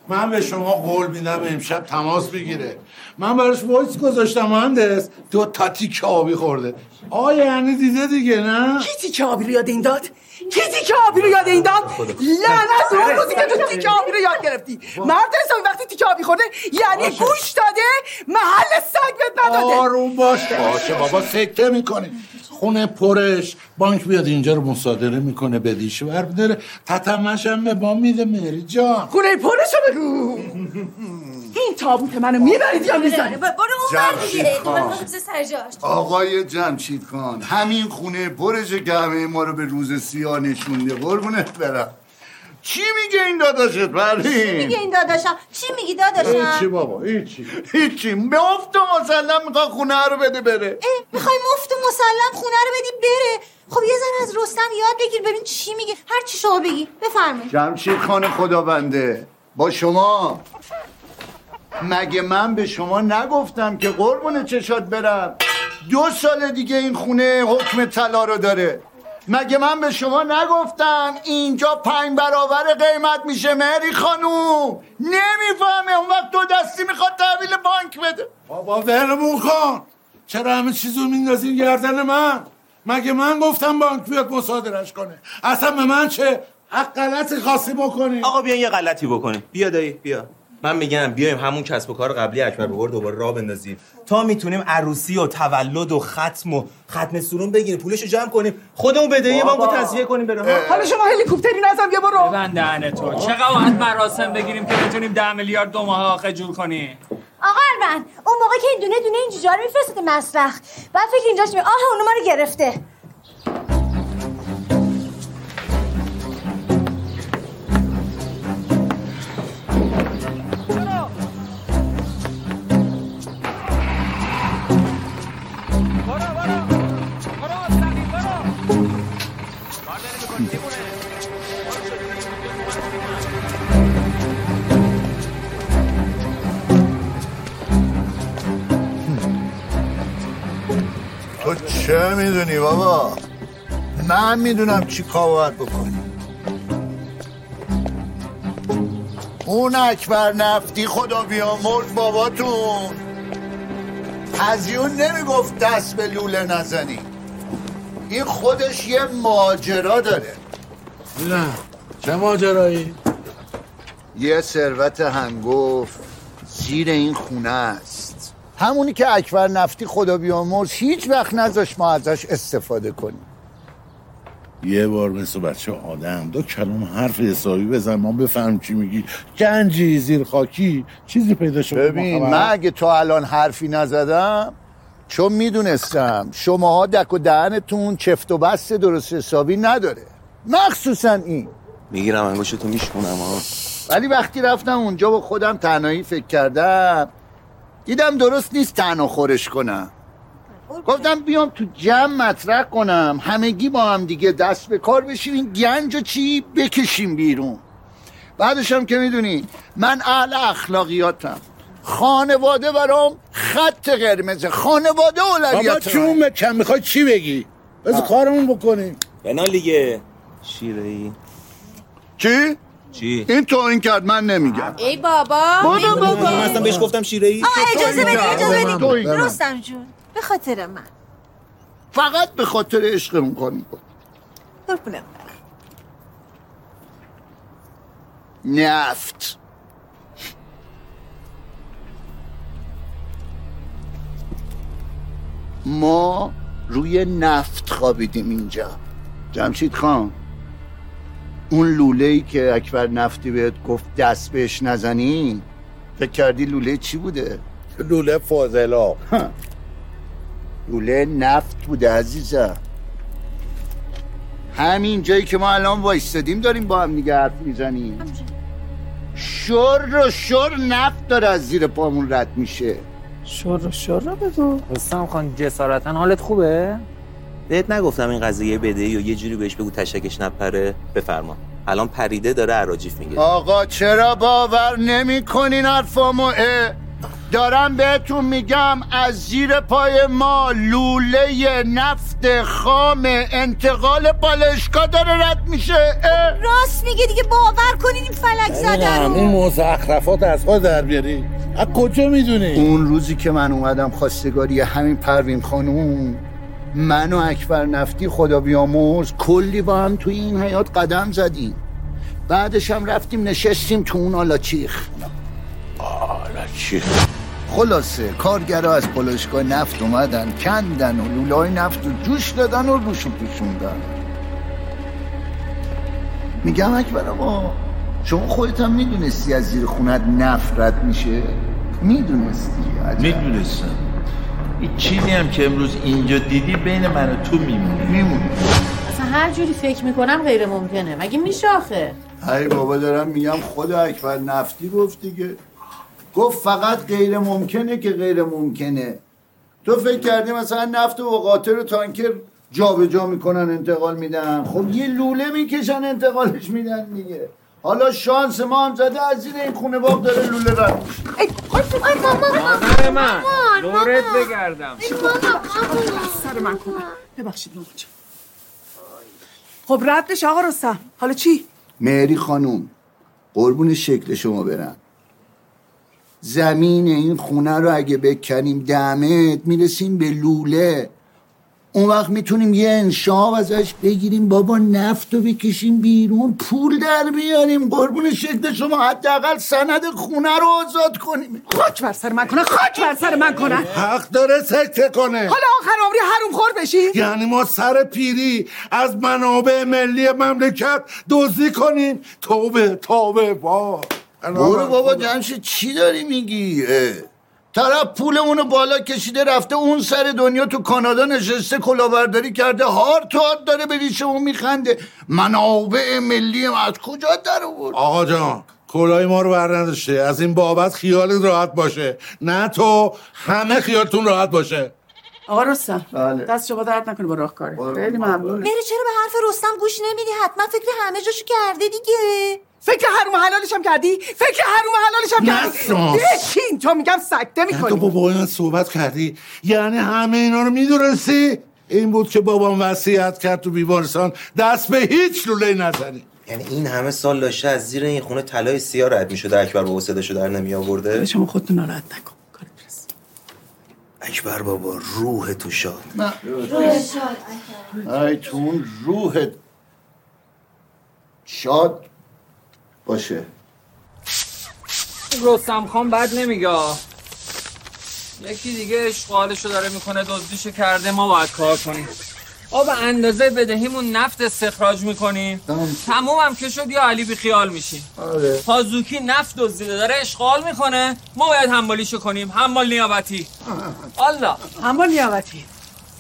من به شما قول میدم امشب تماس بگیره. من براش voice گذاشتم مهندس. دو تا تیک آبی خورده. آقا یعنی دیده دیگه نه؟ کی تیک آبی رو یاد این داد؟ کی تیک آبی رو یاد این داد؟ لعنت اون روزی که تو تیک آبی رو یاد گرفتی. مرد حسابی وقتی تیک آبی خورده یعنی گوش داده محل سگ بهت نداده آروم باش باشه بابا سکته می‌کنی. خونه پرش. بانک بیاد اینجا رو مصادره می‌کنه بدیش ور بداره تتمش هم به ما میده مری جان. خونه پرشو بگو. این تابوت منو می‌برید یا می‌زنید برو اون دیگه. دوباره خمسه سر جاش. آقای جمشید خان همین خونه که همه ما رو به روز سیاه نشونده. قربونت برم. چی میگه این داداشت پروین میگه این داداشم؟ چی میگی داداشم؟ هیچی بابا هیچی. هیچی. مفت و مسلم می‌خواد خونه رو بده بره. می‌خوای مفت و مسلم خونه رو بدی بره. خب یه ذره از رستم یاد بگیر ببین چی میگه. هر چی شما بگی بفرمایید. جمشید خان خدا بنده با شما. مگه من به شما نگفتم که قربون چشات برم؟ دو سال دیگه این خونه حکم طلا رو داره. مگه من به شما نگفتم اینجا پنج برابر قیمت میشه مهری خانوم؟ نمی‌فهمه. اون وقت دو دستی می‌خواد تحویل بانک بده. بابا ولمون کن. چرا همه چیزو میندازین گردن من؟ مگه من گفتم بانک بیاد مصادرش کنه؟ اصلا به من چه حق غلطی خاصی بکنی؟ آقا بیا یه غلطی بکنیم. بیا دایی بیا. من میگم بیایم همون کسب و کار قبلی اکبر بابا دوباره راه بندازیم. تا می‌تونیم عروسی و تولد و ختم و ختم سرون بگیریم پولشو جمع کنیم. خودمون بدهی بانکو تصفیه کنیم بره حالا شما هلیکوپتری نزن بیا برو. ببند دهن تو. چقدر باید مراسم بگیریم که بتونیم ده میلیارد دو ماه آخه جور کنیم؟ آقا اون موقع که این دونه دونه این جوجا رو میفرسته مسرخ بعد فکر اینجاش می آه اونو ما رو گرفته. چه می‌دونی بابا؟ من می‌دونم چی کار بکنی. اون اکبر نفتی خدا بیامرد باباتون. هزیون نمی‌گفت دست به لوله نزنی. این خودش یه ماجرا داره. نه چه ماجرایی؟ یه ثروت هنگفت زیر این خونه است. همونی که اکبر نفتی خدا بیامرز هیچ وقت نذاش ما ازش استفاده کنیم. یه بار مثل بچه آدم دو کلام حرف حسابی بزن ما بفهم چی میگی. گنجی زیر خاکی چیزی پیدا شد ببین من اگه تا الان حرفی نزدم چون می‌دونستم شماها دک و دهنتون چفت و بست درست حسابی نداره. مخصوصا این. می‌گیرم انگوشتو میشکنم ها ولی وقتی رفتم اونجا با خودم تنهایی فکر کردم دیدم درست نیست تنها خورش کنم. گفتم بیام تو جمع مطرح کنم. همگی با هم دیگه دست به کار بشیم این گنج و چی بکشیم بیرون. بعدش هم که می‌دونی من اهل اخلاقیاتم. خانواده برام خط قرمز خانواده بابا اولویت چون کم می‌خوای چی بگی؟ بذار کارمون بکنیم. بنا لیگه شیره ای چی؟ چی؟ این تو این کرد من نمیگم. ای بابا. بابا، بابا. من اصلا بهش گفتم شیره ای آه اجازه بدید اجازه بدید کرد. رستم جون به خاطر من. فقط به خاطر عشقمون کار میکن قربونت نفت. ما روی نفت خوابیدیم اینجا. جمشید خان. اون لوله ای که اکبر نفتی بهت گفت دست بهش نزنی فکر کردی لوله چی بوده؟ لوله فاضلا. لوله نفت بوده عزیزم. همین جایی که ما الان وایستادیم داریم با هم دیگه حرف می‌زنیم. شر و شر نفت داره از زیر پامون رد میشه. شر شر رو بگو. رستم خان جسارتا حالت خوبه؟ بهت نگفتم این قضیه بده یا یه جوری بهش بگو تشکش نپره؟ بفرما. الان پریده داره عراجیف میگه. آقا چرا باور نمی کنین حرفامو؟ اه؟ دارم بهتون میگم از زیر پای ما لوله نفت خام انتقال بالشکا داره رد میشه. اه؟ راست میگه دیگه باور کنین این فلک زده این رو مزخرفات از خود در بیاری. از کجا می‌دونی؟ اون روزی که من اومدم خواستگاری همین پروین خانوم من و اکبر نفتی خدا بیامرز کلی با هم توی این حیات قدم زدیم. بعدش هم رفتیم نشستیم تو اون آلاچیخ. چی؟ خلاصه کارگرا از پلشگاه نفت اومدن کندن و لولای نفت رو جوش دادن و روشو پوشوندن. میگم اکبر آقا شما خودت هم می‌دونستی از زیر خونت نفت رد میشه؟ می‌دونستی می‌دونستم. این چیزی هم که امروز اینجا دیدی بین من و تو میمونه. میمونه. اصلا هر جوری فکر می‌کنم غیر ممکنه. مگه میشه آخه؟ ای بابا دارم میگم خود اکبر نفتی گفت دیگه. گفت فقط غیر ممکنه که غیر ممکنه. تو فکر کردی مثلا نفت و قاطر و تانکر جابجا می‌کنن انتقال میدن. خب یه لوله می‌کشن انتقالش میدن دیگه. حالا شانس ما هم زده از زیر این خونه باغ داره لوله رد میشه. مادر من دورت بگردم. سر من کنم ببخشید مامان جان. خب ردش آقا رستم. حالا چی؟ مهری خانوم قربون شکل شما برم. زمین این خونه رو اگه بکنیم دمت می‌رسیم به لوله. اون وقت می‌تونیم یه انشاب ازش بگیریم. بابا نفت رو بکشیم بیرون پول در بیاریم. قربون شکل شما حداقل سند خونه رو آزاد کنیم. خاک بر سر من کنه خاک بر سر من کنه. حق داره سکته کنه. حالا آخر عمری حروم خور بشی؟ یعنی ما سر پیری از منابع ملی مملکت دزدی کنیم. توبه توبه با برو بابا جمشید چی داری میگی. طرف پولمونو بالا کشیده رفته اون سر دنیا تو کانادا نشسته کلاهبرداری کرده هار تو هار داره به ریشمون میخنده. منابع ملی ما از کجا در آورد؟ آقا جان کلای ما رو بر نداشته. از این بابت خیالت راحت باشه. نه تو همه خیالتون راحت باشه. آقا رستم بله. دست شما درد نکنه با راهکاره خیلی ممنون. مری چرا به حرف رستم گوش نمیدی؟ حتما فکر همه جاشو کرده دیگه. فکر حروم حلالش هم کردی؟ فکر حروم حلالش هم کردی. بشین تو میگم سکته تو می‌کنی. با بابا صحبت کردی. یعنی همه اینا رو می‌دونستی؟ این بود که بابام وصیت کرد تو بیمارستان. دست به هیچ لوله نزنی. یعنی این همه سال داشته از زیر این خونه طلای سیاه رد می‌شده اکبر بابا صداشو در نمی آورده شما خودتون ناراحت نکن. اکبر بابا روح تو شاد. ای تو اون روحت شاد. باشه. رستم خان بد نمیگه. یکی دیگه اشغالشو داره می‌کنه دزدیشو کرده ما باید کار کنیم. آب به اندازه بدهیمون نفت استخراج می‌کنیم. تموم هم که شد یا علی بی خیال میشیم. آره. پازوکی نفت دزدیده داره اشغال می‌کنه. ما باید حمالیشو کنیم. حمال نیابتی. الله حمال نیابتی.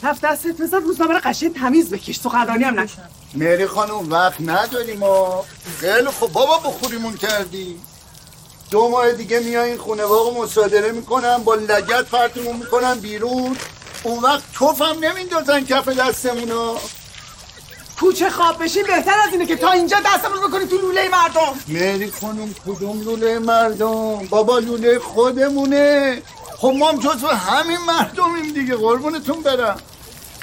هفت دستت بزن روزنامه رو قشنگ تمیز بکش. تو قرانی هم نکن. مهری خانم وقت نداریم ما. خیلی خوب. بابا بخوریمون کردی. دو ماه دیگه میای این خونه باغ مصادره می‌کنن با لگت پرتمون می‌کنن بیرون. اون وقت توفم نمیندازن کف دستمونو کوچه خواب بشین بهتر از اینه که تا اینجا دستمون رو بکنی تو لوله مردم. مهری خانم کدوم لوله مردم؟ بابا لوله خودمونه. خب ما هم جزو همین مردمیم دیگه قربونتون برم.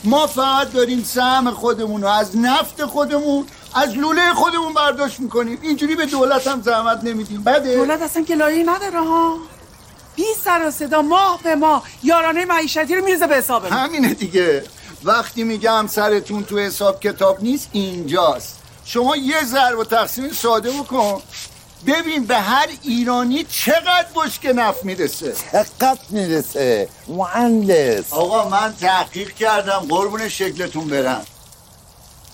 ما فقط داریم سهم خودمون رو از نفت خودمون از لوله خودمون برداشت می‌کنیم. اینجوری به دولت هم زحمت نمیدیم. بده. دولت اصلا که لایه نداره ها. بی سر و صدا ماه به ماه یارانه معیشتی رو میرزه به حساب همینه دیگه. وقتی میگم سرتون تو حساب کتاب نیست اینجاست. شما یه ضرب و تقسیم ساده بکن. ببین به هر ایرانی چقدر بشک نفت می‌رسه. چقدر می‌رسه؟ مهندس. آقا من تحقیق کردم قربون شکلتون برم.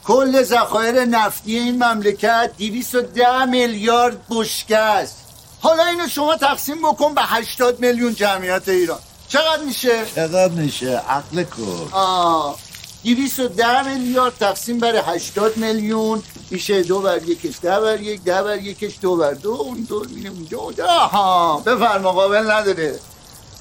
کل ذخایر نفتی این مملکت 210 میلیارد بشکه است. حالا اینو شما تقسیم بکن به 80 میلیون جمعیت ایران. چقدر میشه؟ چقدر میشه؟ عقل کن. آه. 210 میلیارد تقسیم بر 80 میلیون. میشه دو بر یکش ده بر یک ده بر یکش دو بر دو اون دو میره دو ده آها بفرما قابل نداره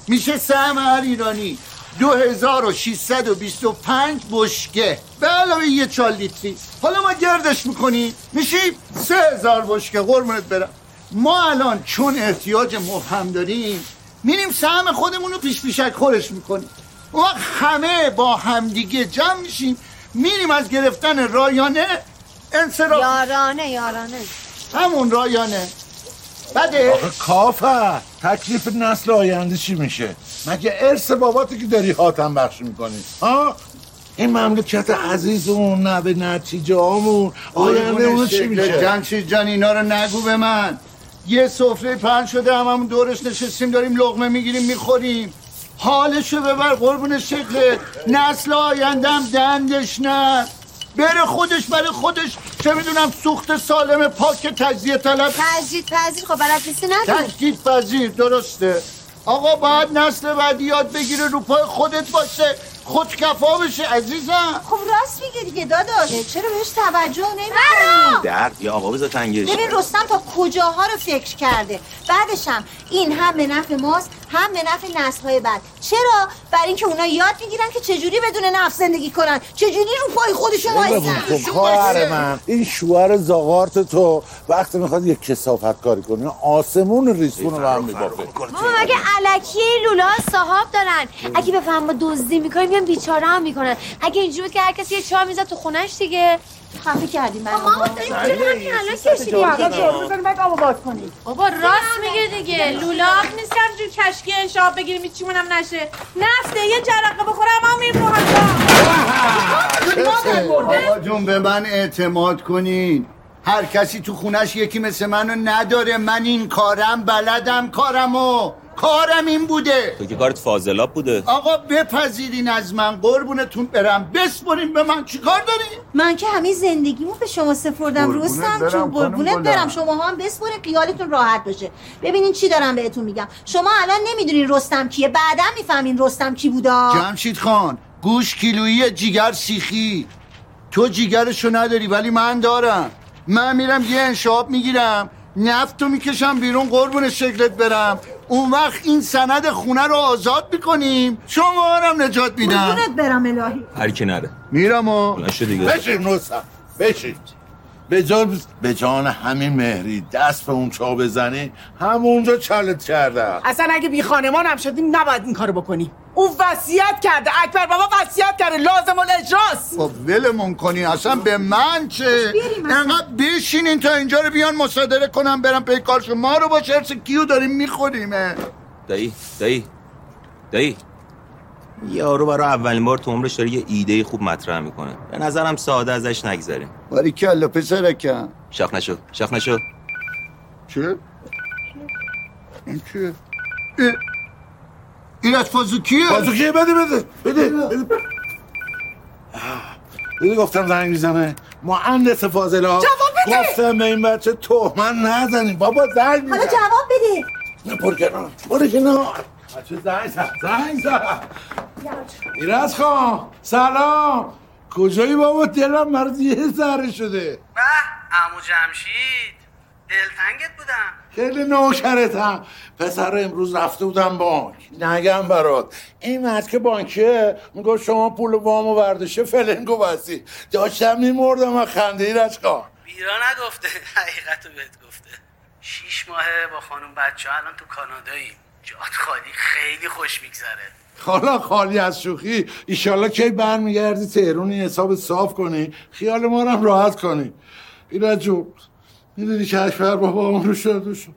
میشه سهم هر ایرانی 2625 بشکه به علاوه یه چال لیتری حالا ما گردش می‌کنیم میشه 3000 بشکه قربونت برم ما الان چون احتیاج مبهم داریم میریم سهم خودمون رو پیش پیشک خورش می‌کنیم وقت همه با همدیگه جمع میشیم میریم از گرفتن رایانه انصراف. یارانه یارانه. همون رایانه. بده. آخه کافه تکلیف نسل آینده چی میشه؟ مگه ارث باباتی که داری حاتم بخش می‌کنی؟ ها؟ این مملکت عزیزمون نه به نتیجه همون آینده اون چی میشه؟ جمشید جان اینا رو نگو به من. یه سفره پهن شده هممون دورش نشستیم داریم لغمه می‌گیریم می‌خوریم. حالشو ببر قربون شکل نسل آیندم دندش نه. بره خودش برای خودش چه می‌دونم سوخت سالم پاک تجزیه طلب. تجدید پذیر خب بلد نیستی نداره تجدید پذیر درسته. آقا باید نسل بعدی یاد بگیره رو پای خودت باشه. خودکفا بشه عزیزم. خب راست میگه دیگه داداش. چرا بهش توجه نمی‌کنی؟ درد یا آقا بذار تنگش. ببین رستم تا کجاها رو فکر کرده؟ بعدشم این هم به نفع ماست. هم به نفع نسل‌های بعد. چرا؟ برای اینکه اونا یاد می‌گیرن که چجوری بدون نفس زندگی کنن. چجوری رو پای خودشون وایسن؟ خب خواهر من. این شوهر زاغارت تو وقتی می‌خواد یک کسافت کاری کنه آسمون ریسمون رو هم میبافه. ماما مگه علکی لولا صاحب دارن؟ اگه بفهم ما دزدی می‌کنیم میان بیچاره هم می‌کنن. اگه اینجوری بود که هر کسی یه چهار می‌زد تو خونش دیگه. خفه کردیم من ماما داریم چرا همین الان کشیدیم بزنیم بعد آب باد کنیم بابا راست میگه دیگه. لولا نیست که همجور کشکی انشاب بگیریم هیچ چیمونم نشه. نفته یه جرقه اما میریم رو آقا جون به من اعتماد کنین. هر کسی تو خونش یکی مثل منو نداره. من این کارم بلدم کارمو. کارم این بوده. تو که کارت فاضلاب بوده. آقا بپذیرین از من قربونتون برم. بسپرین به من. چیکار دارین من که همه زندگیمو به شما سپردم. رستم چون قربونت برم. شما هم بسپرین خیالتون راحت باشه. ببینین چی دارم بهتون میگم. شما الان نمی‌دونین رستم کیه. بعدا می‌فهمین رستم کی بودا. جمشید خان گوش کیلویی جیگر سیخی. تو جیگرشو نداری ولی من دارم. من میرم یه انشاب می‌گیرم. نفتو می‌کشم بیرون قربون شکلت برم. اون وقت این سند خونه رو آزاد می‌کنیم. شما هم نجات میدم. قربونت برم الهی. هر کی نره. میرم و دیگه. بشین نوسم بشین. به جان به جان همین مهری دست به اون چا بزنی همونجا چلت کردم. اصلا اگه بی خانمانم شدیم نباید این کارو بکنی. او وصیت کرده. اکبر بابا وصیت کرده. لازم الاجراست خب ولمون کنی اصلا به من چه؟ انقدر بشینین تا اینجا رو بیان مصادره کنم برم پی کارشون ما رو با چرس کیو داریم می‌خوریم؟ دایی دایی دایی. یارو برای اولین بار تو عمرش داره یه ایده خوب مطرح می‌کنه. به نظرم ساده ازش نگذریم. باری کلا پسرکم شاخ نشو شاخ نشو. چه؟ این چیه؟ اه. این از فازوکیه فازوکیه بده بده بده بده دیدی گفتم زنگ می‌زنه مهندس فاضلا جواب بده! گفتم به این بچه تهمت نزنیم بابا زنگ حالا میزن جواب بده نه پر کنار پر کنار بچه زنگ زد زنگ زد ایرز خان سلام کجایی بابا دلم مرد یه ذره شده به امو جمشید دلتنگت بودم خیلی نوکرتم. پسر امروز رفته بودم بانک. نگم برات. این مرد که بانکه می‌گفت شما پول وامو برداشته فلنگو بسی داشتم میمردم و خنده ایرج خان بیرا نگفته. حقیقتو بهت گفته. شیش ماهه با خانم بچه ها الان تو کانادایی. جات خالی خیلی خوش میگذره. حالا خالی از شوخی ایشالله کی برمیگردی؟ تهرون این حساب صاف کنی. خیال ما رو هم راحت کنی. ایراد جون می‌دونی که اکبر بابا اون رو شد شد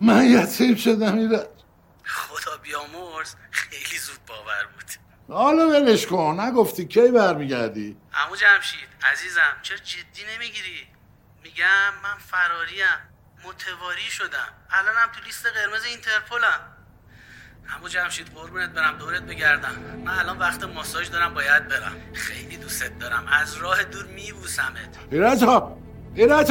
من یتیم شدم ایراد خدا بیامرز خیلی زود باور بود. حالا ولش کن. نگفتی کی برمیگردی؟ امو جمشید عزیزم چرا جدی نمی‌گیری؟ میگم من فراریم متواری شدم. الانم تو لیست قرمز اینترپولم. امو جمشید قربونت برم دورت بگردم. من الان وقت ماساژ دارم باید برم. خیلی دوستت دارم. از راه دور میبوسمت. ها ها ایراد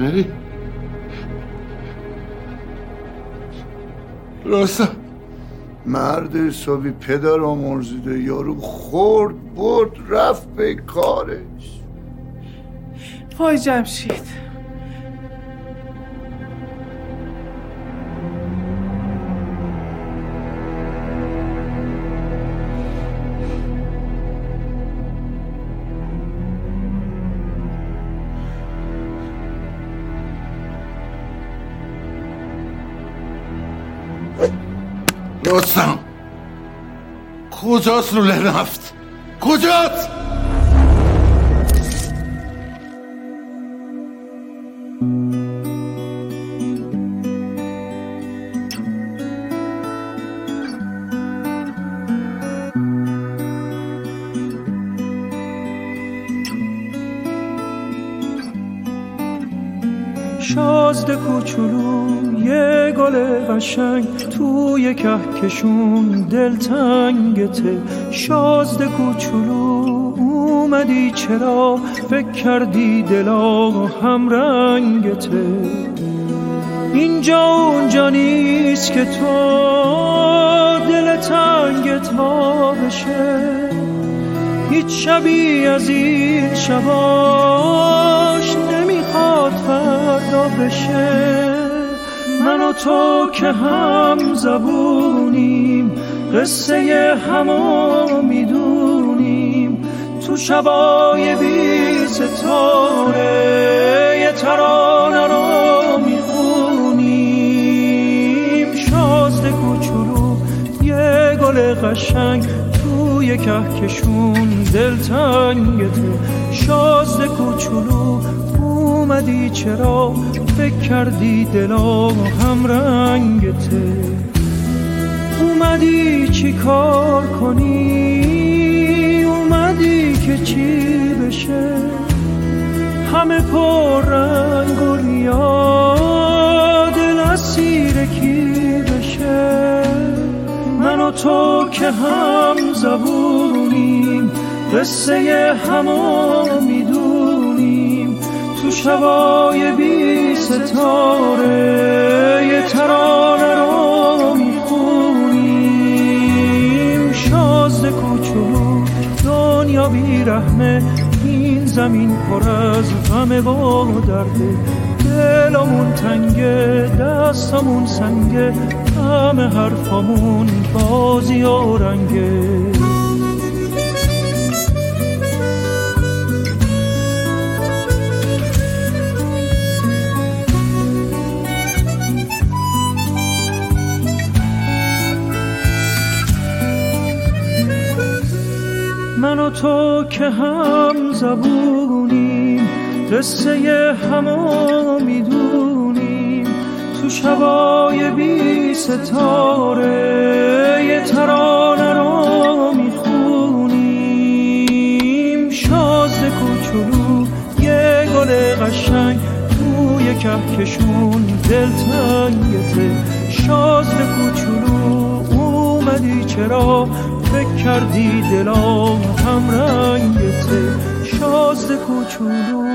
مری راستم مرد حسابی پدر آمرزیده یارو خورد برد رفت به کارش. وای جمشید. رستم کجاست لوله نفت کجاست؟ قشنگ توی کهکشون دلتنگته شازده کوچولو اومدی چرا؟ فکر کردی دلا هم رنگته اینجا اونجا نیست که تو دل تنگت وا بشه هیچ شبی از این شباش نمی‌خواد فردا بشه. تو که هم زبونیم قصه همو می‌دونیم. تو شبای بی ستاره یه ترانه رو می‌خونیم. شازده کوچولو یه گل قشنگ توی کهکشون دلتنگته شازده کوچولو اومدی چرا فکر کردی دلا هم رنگته اومدی چی کار کنی؟ اومدی که چی بشه؟ همه پر رنگ و ریا دل اسیر کی بشه؟ من و تو که هم زبونیم قصه همو می‌دونیم. تو شبای بی ستاره یه ترانه رو می‌خونیم. شازده کوچولو دنیا بی رحمه این زمین پر از غم و درده دلمون تنگه دستمون سنگه همه حرفامون بازی و رنگه. من و تو که هم زبونیم قصه همو می‌دونیم. تو شبای بی ستاره یه ترانه رو می‌خونیم. شازده کوچولو یه گل قشنگ توی کهکشون دلتنگته شازده کوچولو اومدی چرا کردی دلا هم رنگته شازده کوچولو